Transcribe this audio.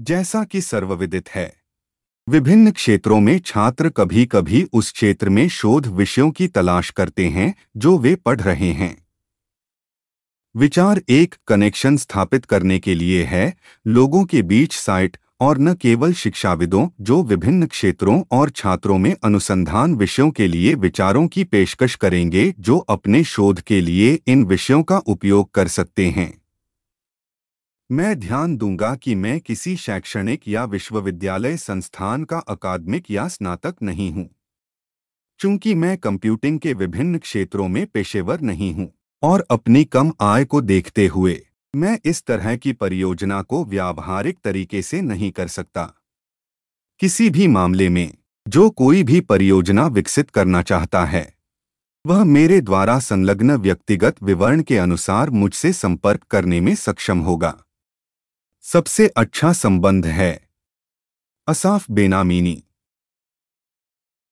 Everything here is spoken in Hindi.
जैसा कि सर्वविदित है। विभिन्न क्षेत्रों में छात्र कभी कभी उस क्षेत्र में शोध विषयों की तलाश करते हैं, जो वे पढ़ रहे हैं। विचार एक कनेक्शन स्थापित करने के लिए है, लोगों के बीच साइट और न केवल शिक्षाविदों, जो विभिन्न क्षेत्रों और छात्रों में अनुसंधान विषयों के लिए विचारों की पेशकश करेंगे, जो अपने शोध के लिए इन विषयों का उपयोग कर सकते हैं। मैं ध्यान दूँगा कि मैं किसी शैक्षणिक या विश्वविद्यालय संस्थान का अकादमिक या स्नातक नहीं हूँ। चूँकि मैं कंप्यूटिंग के विभिन्न क्षेत्रों में पेशेवर नहीं हूँ और अपनी कम आय को देखते हुए, मैं इस तरह की परियोजना को व्यावहारिक तरीके से नहीं कर सकता। किसी भी मामले में, जो कोई भी परियोजना विकसित करना चाहता है, वह मेरे द्वारा संलग्न व्यक्तिगत विवरण के अनुसार मुझसे संपर्क करने में सक्षम होगा। सबसे अच्छा संबंध है। असाफ बेनामीनी।